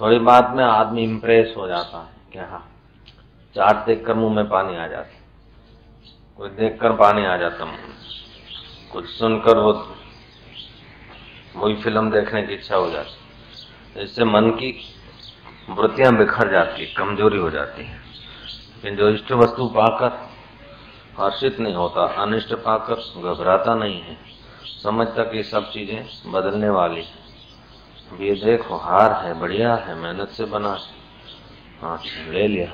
थोड़ी बात में आदमी इम्प्रेस हो जाता है क्या हाँ चाट देखकर मुँह में पानी आ जाता कोई देखकर पानी आ जाता मुँह में। कुछ सुनकर वो वही फ़िल्म देखने की इच्छा हो जाती इससे मन की वृत्तियाँ बिखर जाती है, कमज़ोरी हो जाती है। लेकिन जो इष्ट वस्तु पाकर हर्षित नहीं होता, अनिष्ट पाकर घबराता नहीं है। समझता कि सब चीज़ें बदलने वाली है। ये देखो, हार है, बढ़िया है, मेहनत से बना है। हाँ ले लिया।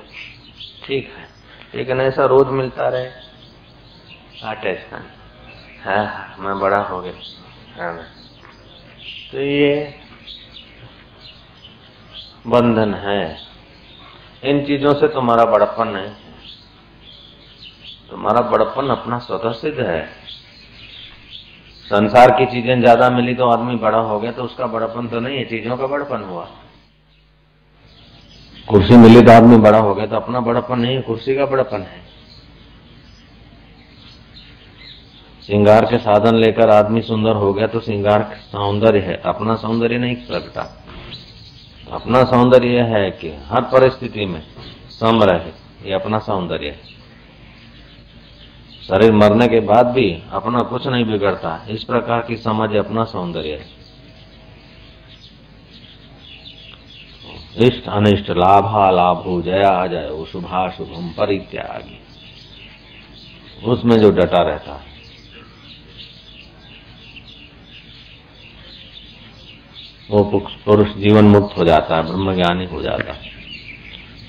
ठीक है। लेकिन ऐसा रोज मिलता रहे। टेंशन है, मैं बड़ा हो गया। है। ना तो ये बंधन है। इन चीज़ों से तुम्हारा बड़प्पन है। तुम्हारा बड़प्पन अपना स्वतः सिद्ध है। संसार की चीज़ें ज़्यादा मिली तो आदमी बड़ा हो गया तो उसका बड़पन तो नहीं है, चीज़ों का बड़पन हुआ। कुर्सी मिली तो आदमी बड़ा हो गया तो अपना बड़पन नहीं है, कुर्सी का बड़पन है। श्रृंगार के साधन लेकर आदमी सुंदर हो गया तो श्रृंगार सौंदर्य है, अपना सौंदर्य नहीं प्रगटा अपना सौंदर्य है कि हर परिस्थिति में सम रहे ये अपना सौंदर्य है। शरीर मरने के बाद भी अपना कुछ नहीं बिगड़ता। इस प्रकार की समझ अपना सौंदर्य। है इष्ट अनिष्ट लाभा लाभो जया जय शुभा शुभम परित्यागी। उसमें जो डटा रहता है। वो पुरुष जीवन मुक्त हो जाता है, ब्रह्मज्ञानी हो जाता है।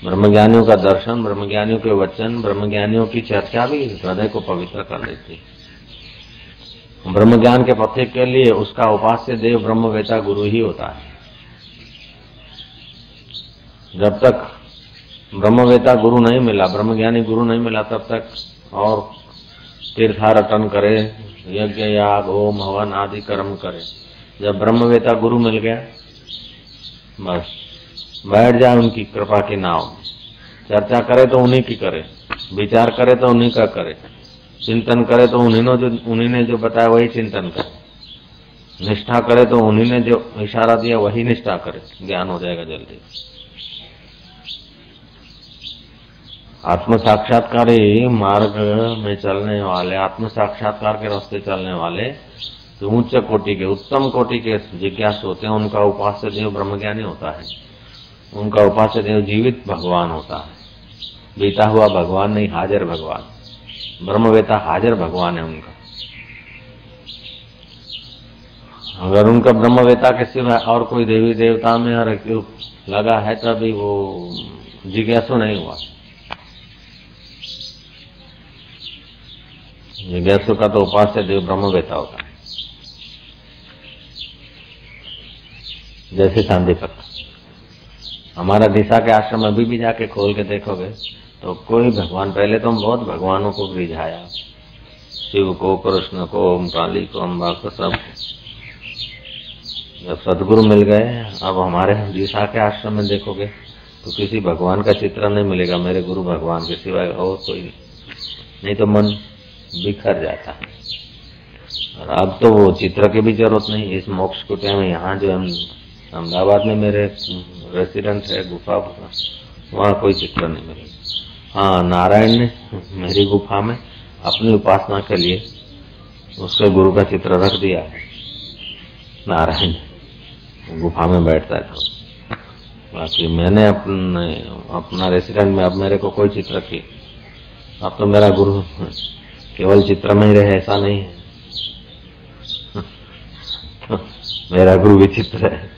ब्रह्मज्ञानियों का दर्शन, ब्रह्मज्ञानियों के वचन, ब्रह्मज्ञानियों की चर्चा भी हृदय को पवित्र कर देती है। ब्रह्मज्ञान के पथे के लिए उसका उपास्य देव ब्रह्मवेता गुरु ही होता है। जब तक ब्रह्मवेता गुरु नहीं मिला, ब्रह्मज्ञानी गुरु नहीं मिला, तब तक और तीर्थारटन करे, यज्ञ, याग, होम, हवन आदि कर्म करे। जब ब्रह्मवेता गुरु मिल गया, बस। बैठ जाए उनकी कृपा की नाव में चर्चा करे तो उन्हीं की करे, विचार करे तो उन्हीं का करे, चिंतन करे तो उन्हीं जो उन्हीं ने जो बताया वही चिंतन करे। निष्ठा करे तो उन्हीं ने जो इशारा दिया वही निष्ठा करे। ज्ञान हो जाएगा जल्दी। आत्म साक्षात्कार मार्ग में चलने वाले आत्म साक्षात्कार के रास्ते चलने वाले तो उच्च कोटि के, उत्तम कोटि के जिज्ञास होते हैं, उनका उपास्य देव ब्रह्मज्ञानी होता है। उनका उपास्य देव जीवित भगवान होता है। बीता हुआ भगवान नहीं, हाजिर भगवान। ब्रह्मवेता हाजिर भगवान है उनका। अगर उनका ब्रह्मवेता के सिवा और कोई देवी देवता में और लगा है तो अभी वो जिज्ञासु नहीं हुआ। जिज्ञासु का तो उपास्य देव ब्रह्मवेता होता है। जैसे शांति करता हमारा दिशा के आश्रम अभी भी जाके खोल के देखोगे तो कोई भगवान, पहले तो हम बहुत भगवानों को रिझाया शिव को, कृष्ण को, ओम, काली को, अम्बा को, सब जब सदगुरु मिल गए, अब हमारे दिशा के आश्रम में देखोगे तो किसी भगवान का चित्र नहीं मिलेगा, मेरे गुरु भगवान के सिवाय और कोई नहीं। नहीं तो मन बिखर जाता। है और अब तो वो चित्र की भी ज़रूरत नहीं, इस मोक्ष कुटिया में यहाँ जो हम अहमदाबाद में मेरे रेसिडेंट है, गुफा वहाँ। कोई चित्र नहीं मिले। हाँ नारायण ने मेरी गुफा में अपनी उपासना के लिए उसके गुरु का चित्र रख दिया है। नारायण गुफा में बैठता तो बाकी मैंने अपने, अपना रेसिडेंट में अब मेरे को कोई चित्र की अब तो मेरा गुरु केवल चित्र में ही रहे, ऐसा नहीं है। मेरा गुरु विचित्र है।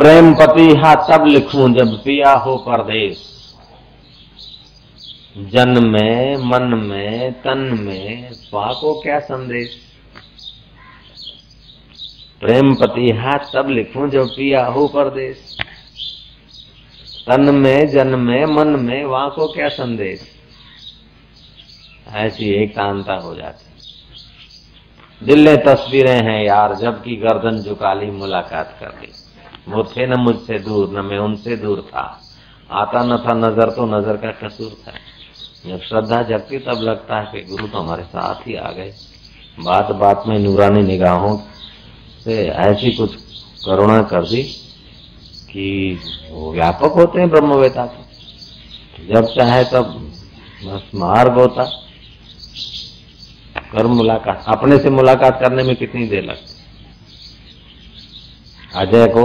प्रेम पति हा तब लिखूं जब पिया हो परदेश जन में, मन में, तन में को क्या संदेश? प्रेम पति हाथ तब लिखूं जब पिया हो परदेश तन में, जन में, मन में वहाँ को क्या संदेश? ऐसी एकांता हो जाती। दिल तस्वीरें हैं यार, जबकि गर्दन झुका ली मुलाकात कर ली। वो थे न मुझसे दूर, न मैं उनसे दूर था। आता न था नज़र तो नज़र का कसूर था। जब श्रद्धा जगती, तब लगता है कि गुरु तो हमारे साथ ही आ गए। बात बात में नूरानी निगाहों से ऐसी कुछ करुणा कर दी कि वो व्यापक होते हैं ब्रह्मवेता के। जब चाहे तब बस मार्ग होता। कर मुलाकात, अपने से मुलाकात करने में कितनी देर लगती? अजय को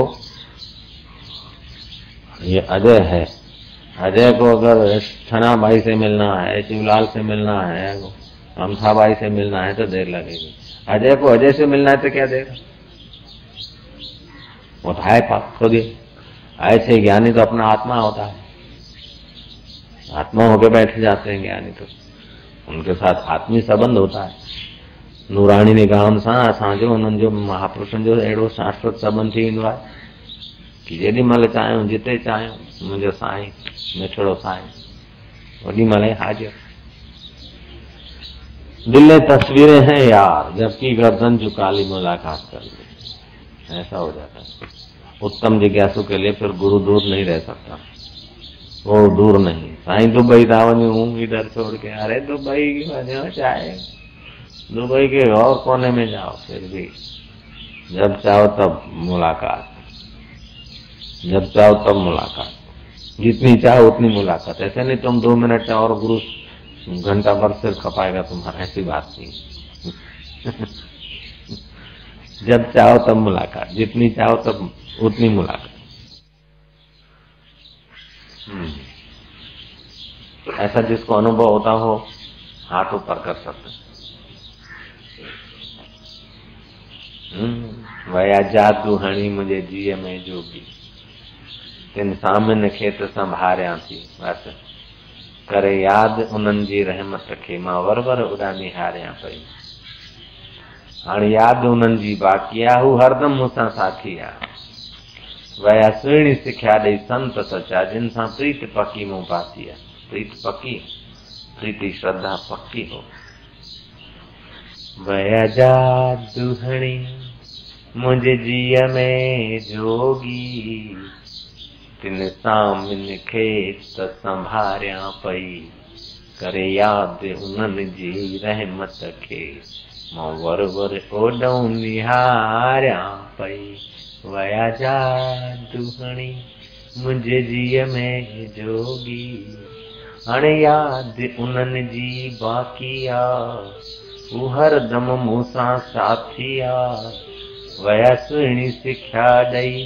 ये अजय है। अजय को अगर छना भाई से मिलना है, शिवलाल से मिलना है अमथा भाई से मिलना है तो देर लगेगी। अजय को अजय से मिलना है तो क्या देर? वो तो है पाप खुद ऐसे ज्ञानी तो अपना आत्मा होता है। आत्मा होके बैठ जाते हैं ज्ञानी तो। उनके साथ आत्मी संबंध होता है। नूराणी निगाहनि सां असांजो जो महापुरुषनि जो अहिड़ो शाश्वत संबंध थी वेंदो आहे कि जेॾी महिल चाहियूं, जिते चाहियूं, मुंहिंजो साईं, मिठड़ो साईं, ओॾी महिल हाजिर। दिल तस्वीरें हैं यार, जबकि गर्दन झुका ली मुलाकात कर ली। ऐसा हो जाता है। उत्तम जिज्ञासु के लिए फिर गुरु दूर नहीं रह सकता। वो दूर नहीं। साईं, दुबई था वञूं, इधर छोड़ के, अरे दुबई वञो चाहे। दुबई के और कोने में जाओ, फिर भी। जब चाहो तब मुलाकात। जब चाहो तब मुलाकात। जितनी चाहो उतनी मुलाकात। ऐसे नहीं तुम दो मिनट और गुरु घंटा भर सिर खपाएगा, तुम्हारा ऐसी बात नहीं। जब चाहो तब मुलाकात। जितनी चाहो तब उतनी मुलाकात। हम्म। ऐसा जिसको अनुभव होता हो, हाथ ऊपर कर सकते हम्म। वया जादू हणी मुंहिंजे जीअ में जोगी। तिन सामिन खे त संभारियाँ थी, बसि। करे यादि उन्हनि जी रहमत खे माँ वर वर उॾा निहारियाँ पई। हाणे यादि उन्हनि जी बाक़ी आहे हू हरदम मूंसां साथी आहे वया सुहिणी सिख्या ॾेई संत सचा जिन सां प्रीत पकी मूं पाती आहे प्रीत पकी प्रीति श्रद्धा पकी हो। वया जादू हणी मुंहिंजे जीअ में जोगी। तिन सामिन खे त संभारियाँ पई, करे यादि उन्हनि जी रहमत खे। माँ वर वर ओॾऊं निहारियाँ पई, वया जादूहणी मुंहिंजे जीअ में जोगी। हाणे यादि उन्हनि जी बाक़ी आहे, हू हरदम मूंसां साथी आहे। वया सुहिणी सिख्या ॾेई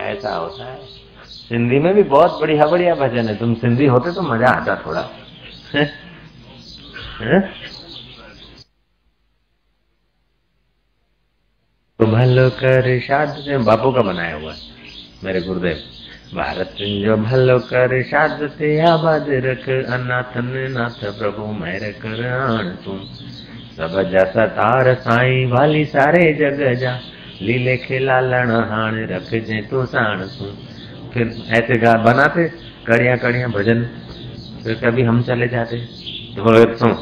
ऐसा होता है। सिंधी में भी बहुत बढ़िया बढ़िया भजन है। तुम सिंधी होते तो मज़ा आता थोड़ा। तो भलो कर शाद से बापू का बनाया हुआ है, मेरे गुरुदेव। भारत जो भलो कर शाद से आबाद रख, अनाथन नाथ प्रभु, मेरे कर तुम सब जस तार साईं वाली सारे जग जा। लीले खिला लण हाण रख जे तू साण तू फिर ऐसे गा बनाते कड़िया कड़िया भजन। फिर कभी हम चले जाते तो बोले सुन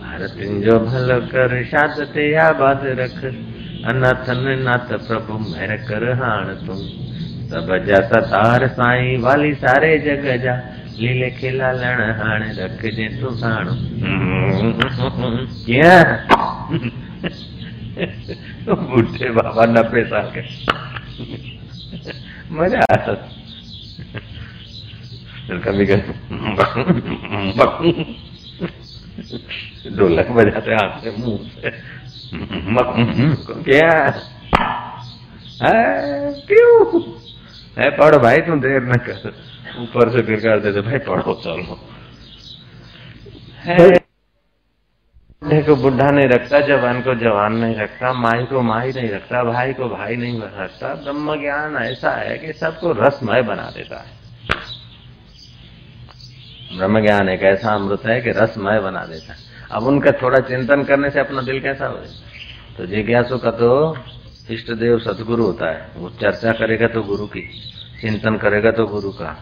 भारत जो भल कर शाद ते आबाद रख अनाथन नाथ प्रभु मेहर कर हाण तू सब जस तार साईं वाली सारे जग जा। लीले खिला लण हाणे रखजे तूं साण। कीअं ॿुढे बाबा नब्बे साल के। मज़ा आता। कभी ढोलक बजाते हाथ से मुँह से। क्या? क्यों? है, पढ़ो भाई, तुम देर न कर। ऊपर से फिर कर देते, भाई, पढ़ो, चलो। है। को बुढ़ा नहीं रखता, जवान को जवान नहीं रखता, माई को माई नहीं रखता, भाई को भाई नहीं रखता। ब्रह्म ज्ञान ऐसा है कि सबको रसमय बना देता है। ब्रह्म ज्ञान एक ऐसा अमृत है कि रसमय बना देता है। अब उनका थोड़ा चिंतन करने से अपना दिल कैसा हो तो जिज्ञासु का तो इष्ट देव सदगुरु होता है। वो चर्चा करेगा तो गुरु की, चिंतन करेगा तो गुरु का,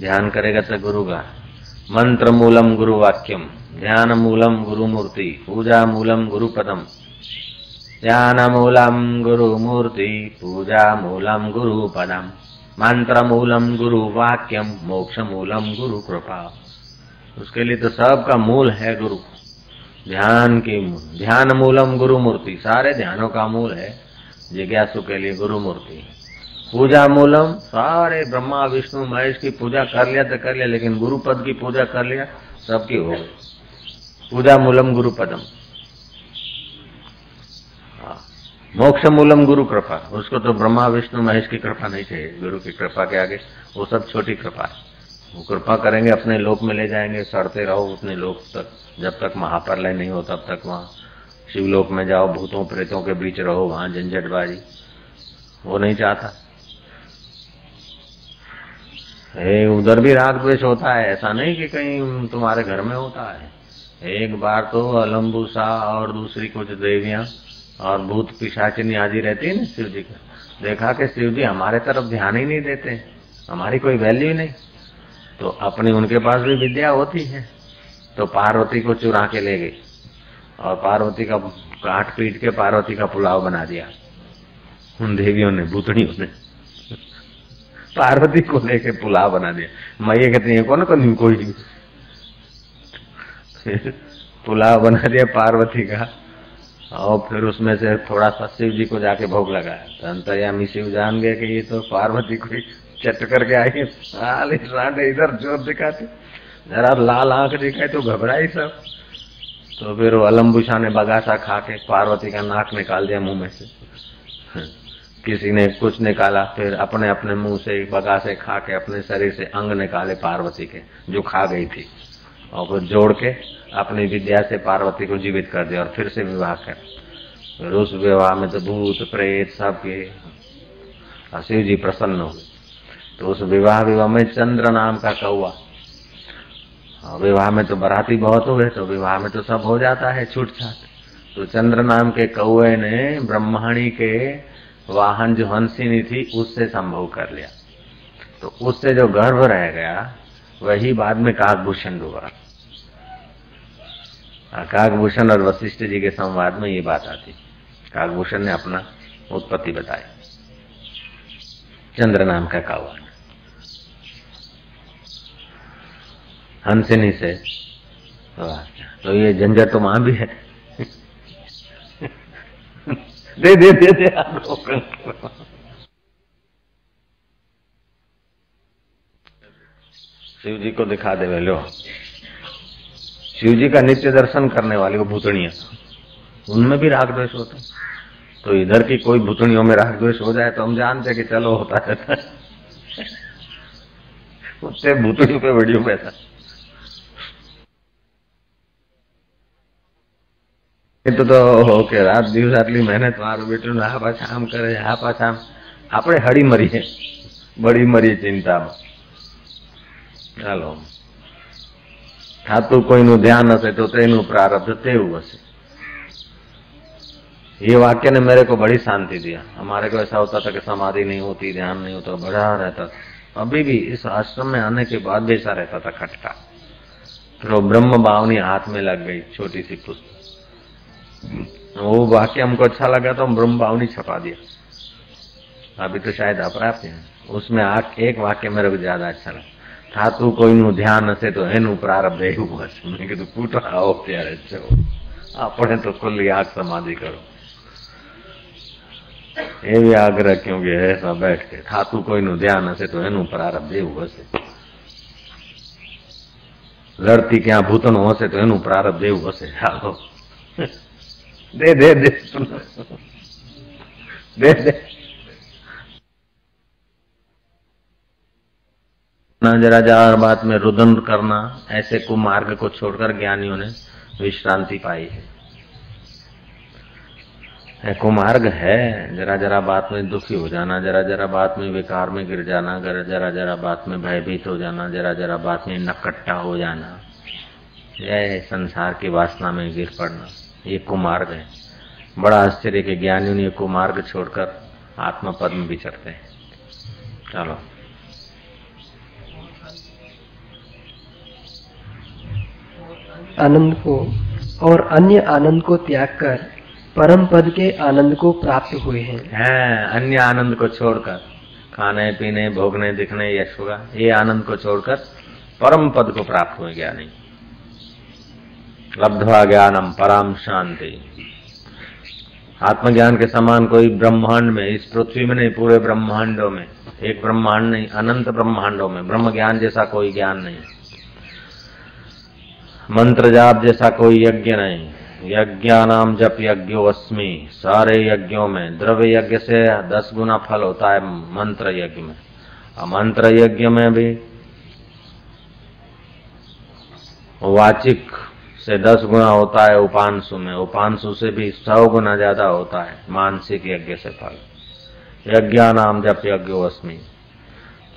ध्यान करेगा तो गुरु का। मंत्र मूलम गुरु वाक्यम ध्यान मूलम गुरु मूर्ति पूजा मूलम गुरु पदम ध्यान मूलम गुरु मूर्ति पूजा मूलम गुरु पदम मंत्र मूलम गुरु वाक्यम मोक्ष मूलम गुरु कृपा उसके लिए तो सबका मूल है गुरु। ध्यान की ध्यान मूलम गुरु मूर्ति सारे ध्यानों का मूल है। जिज्ञासु के लिए गुरु मूर्ति पूजा मूलम। सारे ब्रह्मा, विष्णु, महेश की पूजा कर लिया तो कर लिया, लेकिन गुरु पद की पूजा कर लिया, सबकी हो गई। पूजा मूलम गुरु पदम हाँ। मोक्ष मूलम गुरु कृपा। उसको तो ब्रह्मा, विष्णु, महेश की कृपा नहीं चाहिए। गुरु की कृपा के आगे वो सब छोटी कृपा है। वो कृपा करेंगे, अपने लोक में ले जाएँगे, सड़ते रहो अपने लोक तक। जब तक महाप्रलय नहीं हो, तब तक वहाँ शिवलोक में जाओ, भूतों, प्रेतों के बीच रहो, वहाँ झंझटबाजी। वो नहीं चाहता। उधर भी राग द्वेष होता है। ऐसा नहीं कि कहीं तुम्हारे घर में होता है। एक बार तो अलम्बूसा और दूसरी कुछ देवियाँ और भूत पिशाचिनी आदि रहती है ना शिव जी का। देखा कि शिव जी हमारे तरफ़ ध्यान ही नहीं देते। हमारी कोई वैल्यू नहीं। तो अपनी उनके पास भी विद्या होती है। तो पार्वती को चुरा के ले गई और पार्वती का काट पीट के पार्वती का पुलाव बना दिया। उन देवियों ने भूतड़ियों ने। पार्वती को लेके पुलाव बना दिया। मैया कहती है, कौन कौन कोई पुलाव बना दिया पार्वती का, और फिर उसमें से थोड़ा सा शिव जी को जाके भोग लगाया। तो अंतर्यामी शिव जान गए कि ये तो पार्वती को चट करके आई साढ़े इधर ज़ोर दिखाते। जरा लाल आँख दिखाई तो घबराई सब। तो फिर वो अलम्बुशा ने बगासा खा के पार्वती का नाक निकाल दिया मुँह में से। किसी ने कुछ निकाला, फिर अपने अपने मुँह से बगासे खा के, अपने शरीर से अंग निकाले पार्वती के, जो खा गई थी। और फिर जोड़ के अपनी विद्या से पार्वती को जीवित कर दिया और फिर से विवाह कर उस विवाह में तो भूत, प्रेत, सबके शिव जी प्रसन्न हुए तो उस विवाह विवाह में चंद्र नाम का कौआ विवाह में तो बराती बहुत हुए तो विवाह में तो सब हो जाता है छूट छाट। तो चंद्र नाम के कौए ने ब्रह्माणी के वाहन जो हंसिनी थी, उससे संभव कर लिया। तो उससे जो गर्भ रह गया, वही बाद में काकभूषण हुआ काकभूषण और वशिष्ठ जी के संवाद में ये बात आती। काकभूषण ने अपना उत्पत्ति बताई। चंद्र नाम का कौआ हंसिनी से। तो ये झंझट तो वहाँ भी है। दे दे दे दे। शिव जी को दिखा दे लो शिव जी का नित्य दर्शन करने वाली वो भूतणिया। उनमें भी राग द्वेष होता तो इधर की कोई भूतणियों में राग द्वेष हो जाए तो हम जानते कि चलो होता रहता उससे भूतणियों पे वीडियो पैसा તો તો ઓકે રાત દિવસ આટલી મહેનત મારું બેટું આ પાછા આમ કરે આ પાછા આમ આપણે હળી મરીએ બળી મરીએ ચિંતામાં ચાલો થાતું કોઈનું ધ્યાન હશે તો તેનું પ્રારબ્ધ તેવું હશે ये वाक्य ने मेरे को बड़ी शांति दिया हमारे को ऐसा होता था कि समाधि नहीं होती ध्यान नहीं होता बड़ा रहता था अभी भी इस आश्रम में आने के बाद भी ऐसा रहता था खटका फिर वो ब्रह्म भावनी हाथ में लग गई छोटी सी पुस्तक वो वाक्य हमको अच्छा लगा तो हम ब्रह्मावन ही छपा दिया। अभी तो शायद अपराध है। उसमें आ, एक वाक्य मेरे को ज़्यादा अच्छा लगा। था तू कोई नु ध्यान से तो है नु प्रारब्ध है बस। मैं कि तू फूट रहा हो प्यारे चो। अपने तो खुल आग समाधि करो। ये भी आग्रह क्योंकि है सब बैठ के। था तू कोई नु ध्यान हे तो है नु प्रारब्ध है बस। लड़ती क्या भूतण हो से तो एनु प्रारब्ध देव हसे हालो दे दे दे। दे दे। ना जरा जार बात में रुदन करना, ऐसे को मार्ग को छोड़कर ज्ञानियों ने विश्रांति पाई है। कुमार्ग है, जरा जरा बात में दुखी हो जाना, जरा जरा बात में विकार में गिर जाना, जरा जरा बात में भयभीत हो जाना, जरा जरा बात में नकट्टा हो जाना। यह संसार की वासना में गिर पड़ना। ये कुमार्ग है। बड़ा आश्चर्य के ज्ञानियों ने कुमार्ग छोड़कर आत्मा पद में विचरते हैं। चलो। आनंद को और अन्य आनंद को त्याग कर परम पद के आनंद को प्राप्त हुए हैं। है, अन्य आनंद को छोड़कर। खाने पीने भोगने दिखने यश होगा। ये आनंद को छोड़कर परम पद को प्राप्त हुए ज्ञानी। लब्धवा ज्ञानम पराम शांति आत्मज्ञान के समान कोई ब्रह्मांड में, इस पृथ्वी में नहीं, पूरे ब्रह्मांडों में, एक ब्रह्मांड नहीं, अनंत ब्रह्मांडों में, ब्रह्म ज्ञान जैसा कोई ज्ञान नहीं। मंत्र जाप जैसा कोई यज्ञ नहीं यज्ञानाम जप यज्ञो अस्मि, सारे यज्ञों में, द्रव्य यज्ञ से दस गुना फल होता है मंत्र यज्ञ में। और मंत्र यज्ञ में भी वाचिक से दस गुना होता है उपांशु में। उपांशु से भी सौ गुना ज़्यादा होता है, मानसिक यज्ञ से फल। यज्ञ नाम जप यज्ञो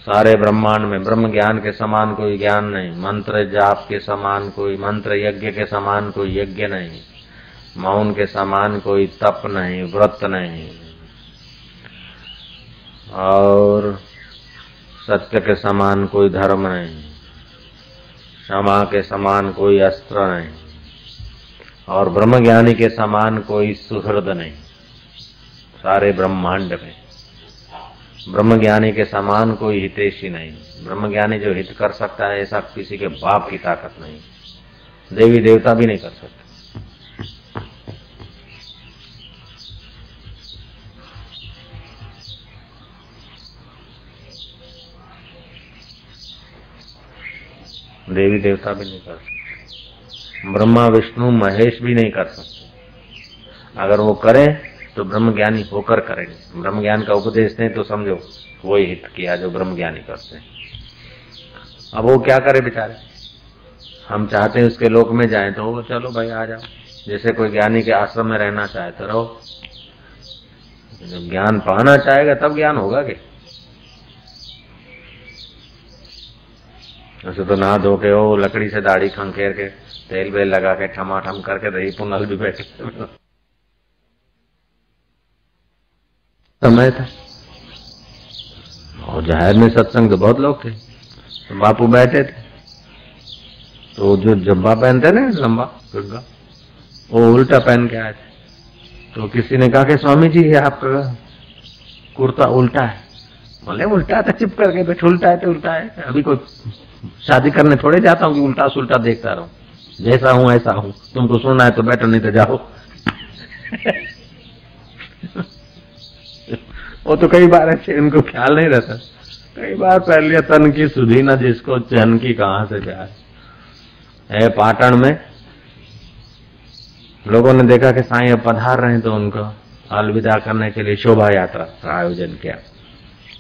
सारे ब्रह्मांड में ब्रह्म ज्ञान के समान कोई ज्ञान नहीं। मंत्र जाप के समान कोई, मंत्र यज्ञ के समान कोई यज्ञ नहीं। मौन के समान कोई तप नहीं, व्रत नहीं। और सत्य के समान कोई धर्म नहीं। क्षमा के समान कोई अस्त्र नहीं, और ब्रह्मज्ञानी के समान कोई सुहृद नहीं, सारे ब्रह्मांड में। ब्रह्मज्ञानी के समान कोई हितेशी नहीं। ब्रह्मज्ञानी जो हित कर सकता है, ऐसा किसी के बाप की ताकत नहीं। देवी देवता भी नहीं कर सकते। देवी देवता भी नहीं कर सकते। ब्रह्मा, विष्णु, महेश भी नहीं कर सकते। अगर वो करें तो ब्रह्म ज्ञानी होकर करेंगे। ब्रह्म ज्ञान का उपदेश दें तो समझो वही हित किया जो ब्रह्म ज्ञानी करते हैं। अब वो क्या करे बेचारे? हम चाहते हैं उसके लोक में जाए तो चलो भाई, आ जाओ। जैसे कोई ज्ञानी के आश्रम में रहना चाहे तो रहो। जब ज्ञान पाना चाहेगा, तब ज्ञान होगा क्या? ऐसे तो नहा धो के वो लकड़ी से दाढ़ी खंखेर के, तेल बेल लगा के, ठमाठम करके रही पुनल भी बैठे। समय था। और ज़ाहिर में सत्संग तो बहुत लोग थे। तो बापू बैठे थे। तो जो जब्बा पहनते ना, लंबा गुड्डा वो उल्टा पहन के आए थे। तो किसी ने कहा कि स्वामी जी आपका कुर्ता उल्टा है। बोले, उल्टा था चिप करके बैठे, उल्टा है तो उल्टा है। अभी कोई शादी करने थोड़े जाता हूँ कि उल्टा सुल्टा देखता रहूँ। जैसा हूँ, ऐसा हूँ। तुमको सुनना है तो बैठो, नहीं तो जाओ। वो तो कई बार ऐसे उनको ख्याल नहीं रहता। कई बार पहले तन की सुधी ना जिसको, चन की कहाँ से प्यार है पाटन में? लोगों ने देखा कि साई अब पधार रहे हैं तो उनको अलविदा करने के लिए शोभा यात्रा का आयोजन किया।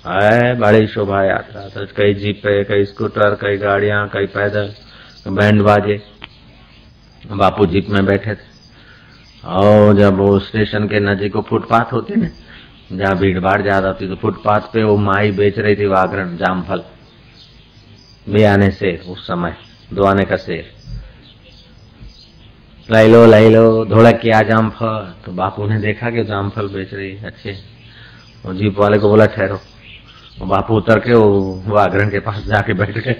है बड़ी शोभा यात्रा तो कई जीप जीपे कई स्कूटर, कई गाड़ियाँ, कई पैदल, बैंड बाजे। बापू जीप में बैठे थे। और जब वो स्टेशन के नजीक को फुटपाथ होते ना जहाँ भीड़ भाड़ ज़्यादा होती तो फुटपाथ पे वो माई बेच रही थी वागरण जामफल। आने से उस समय, दुआने का शेर। लाई लो लाई लो धोड़ा किया जामफल। तो बापू ने देखा कि जामफल बेच रही अच्छे। और जीप वाले को बोला, ठहरो। बापू उतर के वो वागरण के पास जाके बैठ गए।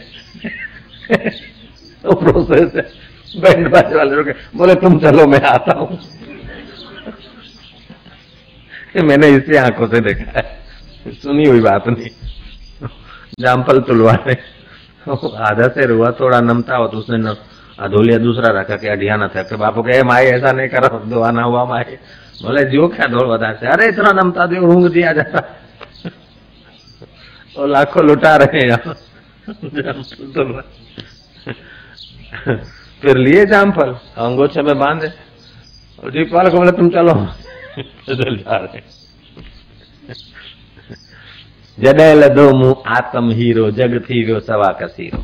तो प्रोसेस बैंड बाजे वाले रुके बोले, तुम चलो, मैं आता हूँ। मैंने इसी आँखों से देखा है। सुनी हुई बात नहीं। जामपल तुलवा ने आधा से रुआ थोड़ा नमता हो तो उसने अधोलिया दूसरा रखा कि अडिया न था। बापू कहे, माए, ऐसा नहीं करो, दुआना हुआ माए। बोले, जो क्या दौड़ बता अरे, इतना नमता दो, ऊंग दिया जाता और लाखों लुटा रहे हैं फिर लिए जामफल अंगोछे में बांधे। और जीपवाल को बोले, तुम चलो। पैदल जा रहे जडे लदो मुँह, आत्म हीरो, जग थी सवा कसीरो।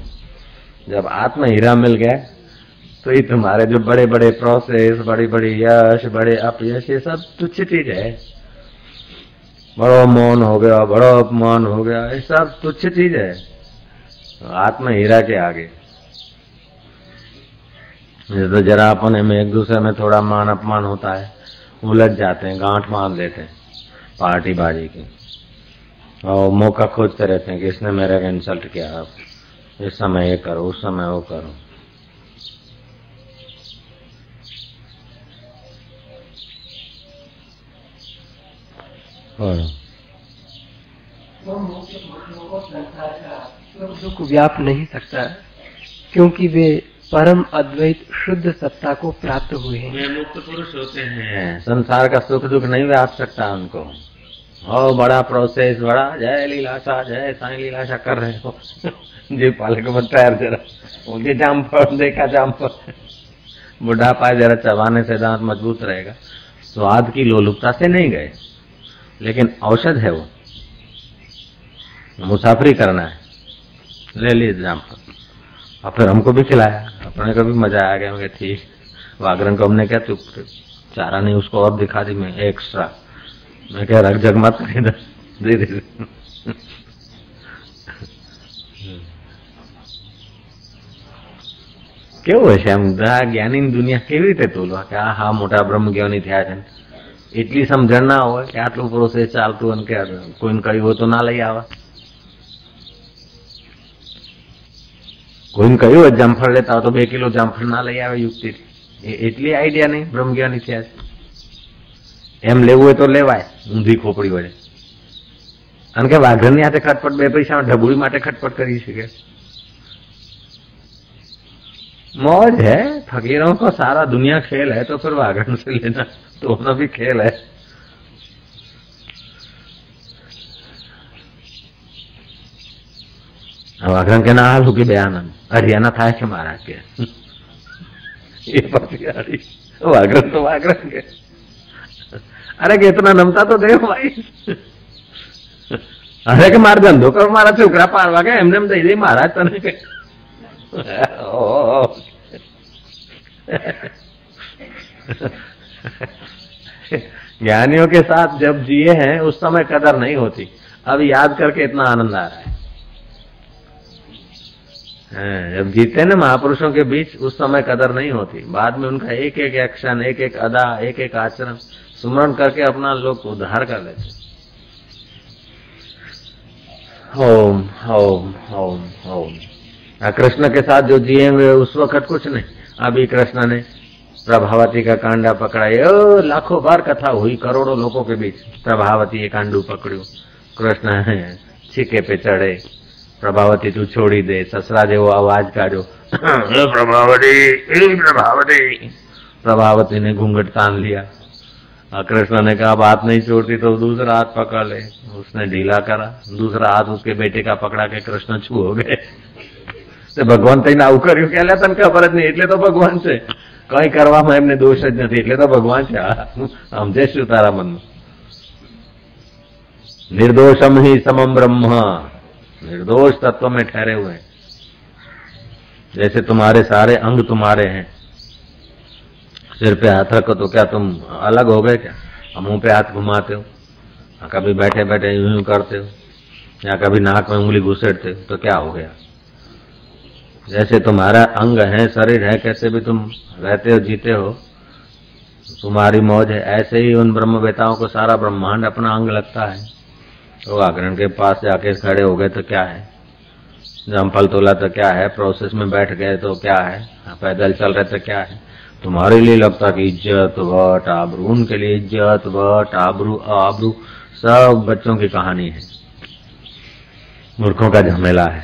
जब आत्म हीरा मिल गया तो ये तुम्हारे जो बड़े बड़े प्रोसेस बड़ी बड़ी यश, बड़े अपयश, ये सब तुच्छ चीज़ है बड़ो मौन हो गया, बड़ो अपमान हो गया, ये सब तुच्छ चीज़ है। आत्म हीरा के आगे। तो जरा अपने में एक दूसरे में थोड़ा मान अपमान होता है, उलझ जाते हैं, गांठ मान लेते हैं, पार्टी बाजी की। और मौका खोजते रहते हैं कि इसने मेरे को इंसल्ट किया। इस समय ये करो, उस समय वो करो। दुख व्याप नहीं सकता क्योंकि वे परम अद्वैत शुद्ध सत्ता को प्राप्त हुए हैं। वे मुक्त पुरुष होते हैं। संसार का सुख दुख नहीं व्याप सकता उनको। और बड़ा प्रोसेस बड़ा। जय लीलाशा जय साई लीलाशा कर रहे हो। जी पालक बताया जरा। उनके जाम पर देखा जाम पर। बुढ़ापा जरा चबाने से दांत मज़बूत रहेगा। स्वाद की लोलुपता से नहीं गए। लेकिन औषध है वो मुसाफरी करना है ले लीजिए जाम पर और फिर हमको भी खिलाया अपने को भी मजा आ गया मैं ठीक वागरन को हमने क्या चुप चारा नहीं उसको और दिखा दी मैं एक्स्ट्रा मैं क्या रख जग मत दे दे કેવું હશે આમ જ્ઞાની દુનિયા કેવી રીતે તોલવા કે આ હા મોટા બ્રહ્મ જ્ઞાની થયા છે એટલી સમજણ ના હોય કે આટલું પ્રોસેસ ચાલતું અને કે કોઈને કહ્યું હોય તો ના લઈ આવે. કોઈને કહ્યું હોય જામફળ લેતા હોય તો બે કિલો જામફળ ના લઈ આવે યુક્તિ એટલી આઈડિયા નહીં, બ્રહ્મજ્ઞાની થયા છે. એમ લેવું હોય તો લેવાય, ઊંધી ખોપડી વડે. કારણ કે વાઘરની હાથે ખટપટ, બે પૈસા ઢબુડી માટે ખટપટ કરી શકે. मौज है फकीरों को सारा दुनिया खेल है तो फिर वागण से लेना दोनों भी खेल है વાઘરણ કે ના હાલું કે બે આનંદ હરિયાણા થાય છે મારા કે એ પછી વાઘરણ તો વાઘરણ કે અરે કે इतना નમતા તો દે ભાઈ અરે કે મારે ધંધો કરો મારા છોકરા પાડવા કે એમને એમ દઈ દે મહારાજ તને ज्ञानियों के साथ जब जिए हैं, उस समय कदर नहीं होती। अब याद करके इतना आनंद आ रहा है। जब जीते ना महापुरुषों के बीच, उस समय कदर नहीं होती। बाद में उनका एक एक एक्शन एक एक अदा एक एक आचरण, सुमरण करके अपना लोग उद्धार कर लेते। ओम ओम ओम ओम। कृष्ण के साथ जो जिए हुए उस वक्त कुछ नहीं। अभी कृष्ण ने प्रभावती का कांडा पकड़ा। ये लाखों बार कथा हुई, करोड़ों लोगों के बीच प्रभावती ये कांडू पकड़ू कृष्ण है छीके पे चढ़े। प्रभावती, तू छोड़ी दे। ससरा जेવો आवाज़ काढ़ो प्रभावती प्रभावती। प्रभावती ने घूंघट तान लिया। कृष्ण ने कहा बात नहीं छोड़ती तो दूसरा हाथ पकड़ ले। उसने ढीला करा। दूसरा हाथ उसके बेटे का पकड़ा के कृष्ण छू हो गए। ભગવાન થઈને આવું કર્યું કે તને ખબર જ નહીં એટલે તો ભગવાન છે કઈ કરવામાં એમને દોષ જ નથી એટલે તો ભગવાન છે સમજે શું તારા મનમાં निर्दोषम ही समम ब्रह्म निर्दोष तत्व में ठहरे हुए हैं जैसे तुम्हारे सारे अंग तुम्हारे हैं सिर पे हाथ रखो तो क्या तुम अलग हो गए क्या मुंह पे हाथ घुमाते हो कभी बैठे बैठे यूं करते हो या कभी नाक में उंगली घुसेड़ते हो तो क्या हो गया जैसे तुम्हारा अंग है, शरीर है, कैसे भी तुम रहते हो, जीते हो, तुम्हारी मौज है, ऐसे ही उन ब्रह्म को सारा ब्रह्मांड अपना अंग लगता है। तो आग्रण के पास जाके खड़े हो गए तो क्या है? जमफल तोला तो क्या है? प्रोसेस में बैठ गए तो क्या है? पैदल चल रहे तो क्या है? तुम्हारे लिए लगता कि इज़्ज़त, वट आबरू, उनके लिए इज़्ज़त, वट आबरू आबरू, सब बच्चों की कहानी है। मूर्खों का झमेला है,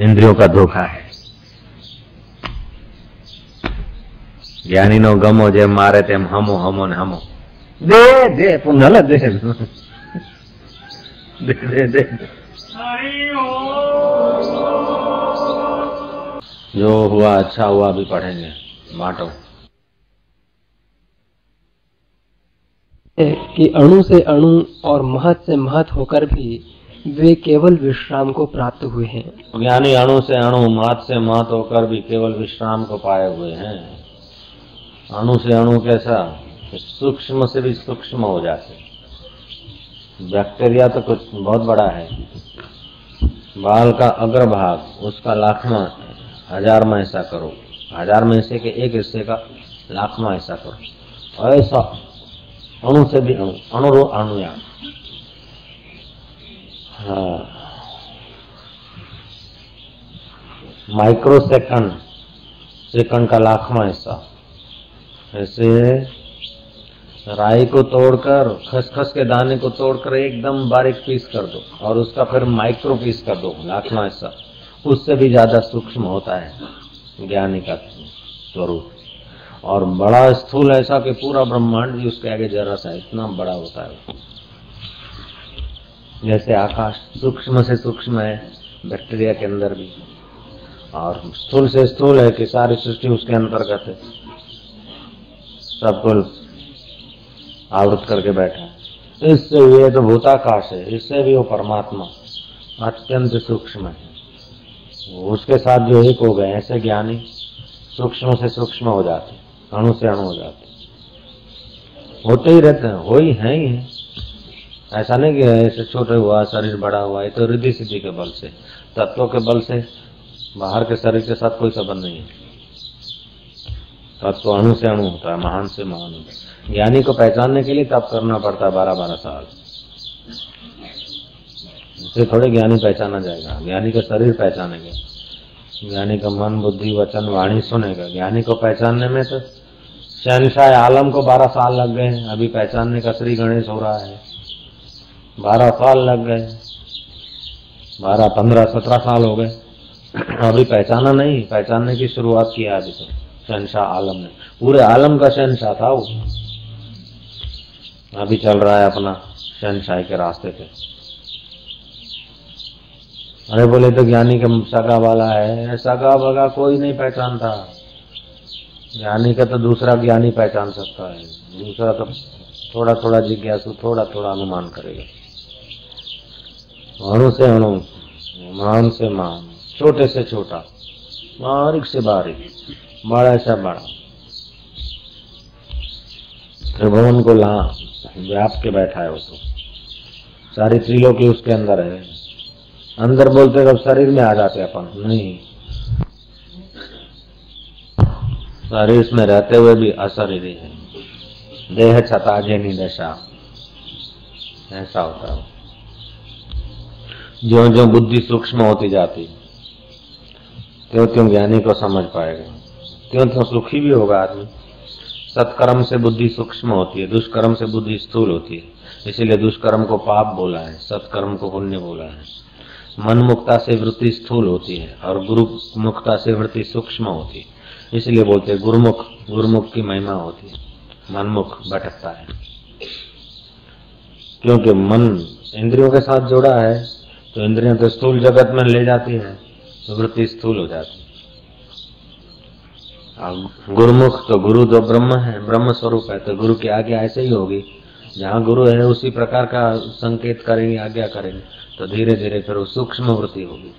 इंद्रियों का धोखा है। જ્ઞાનીનો ગમો જેમ મારે તેમ હમો હમો ને હમો દે દે પુનઃ દે દે દે દે जो हुआ अच्छा हुआ भी पढ़ेंगे बांटो कि अणु से अणु और महत से महत होकर भी वे केवल विश्राम को प्राप्त हुए हैं ज्ञानी अणु से अणु मात से मात होकर भी केवल विश्राम को पाए हुए हैं अणु से अणु कैसा? सूक्ष्म से भी सूक्ष्म हो जाते बैक्टीरिया तो कुछ बहुत बड़ा है। बाल का अग्रभाग, उसका लाखवा हज़ार में ऐसा करो। हज़ार में से के एक हिस्से का लाखवा ऐसा करो। ऐसा अणु से भी अणु अणु अणुयान हाँ। माइक्रो सेकंड सेकंड का लाखवा हिस्सा। ऐसे राई को तोड़कर, खसखस के दाने को तोड़कर एकदम बारीक पीस कर दो और उसका फिर माइक्रो पीस कर दो लाखवा हिस्सा उससे भी ज़्यादा सूक्ष्म होता है ज्ञानी का स्वरूप। और बड़ा स्थूल ऐसा कि पूरा ब्रह्मांड भी उसके आगे जरा सा इतना बड़ा होता है। जैसे आकाश सूक्ष्म से सूक्ष्म है, बैक्टीरिया के अंदर भी। और स्थूल से स्थूल है कि सारी सृष्टि उसके अंतर्गत है। सबको आवृत करके बैठा है। इससे ये तो भूताकाश है, इससे भी वो परमात्मा अत्यंत सूक्ष्म है। उसके साथ जो एक हो गए, ऐसे ज्ञानी सूक्ष्म से सूक्ष्म हो जाते अणु से अणु हो जाते होते ही रहते हैं, हो ही है ही है। ऐसा नहीं कि ऐसे छोटे हुआ, शरीर बड़ा हुआ, ये तो रिद्धि सिद्धि के बल से, तत्वों के बल से बाहर के शरीर के साथ कोई संबंध नहीं है। तत्व अणु से अणु होता है, महान से महान होता है। ज्ञानी को पहचानने के लिए तप करना पड़ता है बारह बारह साल। उसे थोड़े ज्ञानी पहचाना जाएगा। ज्ञानी का शरीर पहचानेंगे। ज्ञानी का मन, बुद्धि, वचन, वाणी सुनेगा। ज्ञानी को पहचानने में तो शहनशाह आलम को बारह साल लग गए अभी पहचानने का श्री गणेश हो रहा है। बारह साल लग गए बारह, पंद्रह, सत्रह साल हो गए। अभी पहचाना नहीं, पहचानने की शुरुआत किया अभी तो शहनशाह आलम। ने पूरे आलम का शहनशाह था वो। अभी चल रहा है अपना शहनशाह के रास्ते पे। अरे बोले तो ज्ञानी का सगा वाला है, सगा बगा कोई नहीं पहचानता। ज्ञानी का तो दूसरा ज्ञानी पहचान सकता है। दूसरा तो थोड़ा थोड़ा जिज्ञासु थोड़ा थोड़ा अनुमान करेगा। अणु से अणु मान से मान, छोटे से छोटा, बारीक से बारीक। बड़ा से बड़ा त्रिभुवन को ला, व्याप के बैठा है वो तो। सारी त्रिलोकी उसके अंदर है। अंदर बोलते कब शरीर में आ जाते अपन। नहीं। शरीर में रहते हुए भी अशरीरी है। देह छता जेनी दशा। ऐसा होता है। जो जो बुद्धि सूक्ष्म होती जाती त्यों त्यों ज्ञानी को समझ पाएगा। त्यों त्यों सुखी भी होगा आदमी। सत्कर्म से बुद्धि सूक्ष्म होती है, दुष्कर्म से बुद्धि स्थूल होती है। इसीलिए दुष्कर्म को पाप बोला है, सत्कर्म को पुण्य बोला है। मन मुक्ता से वृत्ति स्थूल होती है और गुरु मुक्ता से वृत्ति सूक्ष्म होती है। इसलिए बोलते हैं, गुरुमुख गुरुमुख की महिमा होती है। मनमुख भटकता है। क्योंकि मन इंद्रियों के साथ जुड़ा है तो इंद्रियों तो स्थूल जगत में ले जाती है तो वृत्ति स्थूल हो जाती है। गुरुमुख तो गुरु तो ब्रह्म है, ब्रह्म स्वरूप है तो गुरु की आज्ञा ऐसे ही होगी। जहाँ गुरु है, उसी प्रकार का संकेत करेंगे, आज्ञा करेंगे तो धीरे धीरे फिर वो सूक्ष्म वृत्ति होगी।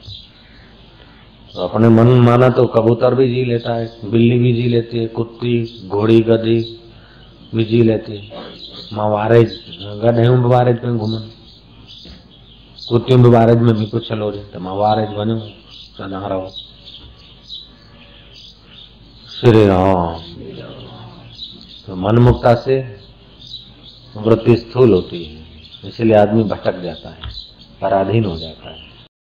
तो अपने मन माना तो कबूतर भी जी लेता है, बिल्ली भी जी लेती है, कुत्ती, घोड़ी, गधी भी जी लेती है। माँ वारेज, गधे वारेज पे घूमन कुत्तियों भी वारेज में भी कुछ लो तो माँ वारेज बनो सदा रहो। श्री राम। तो मनमुक्ता से वृत्ति स्थूल होती है, इसलिए आदमी भटक जाता है, पराधीन हो जाता है।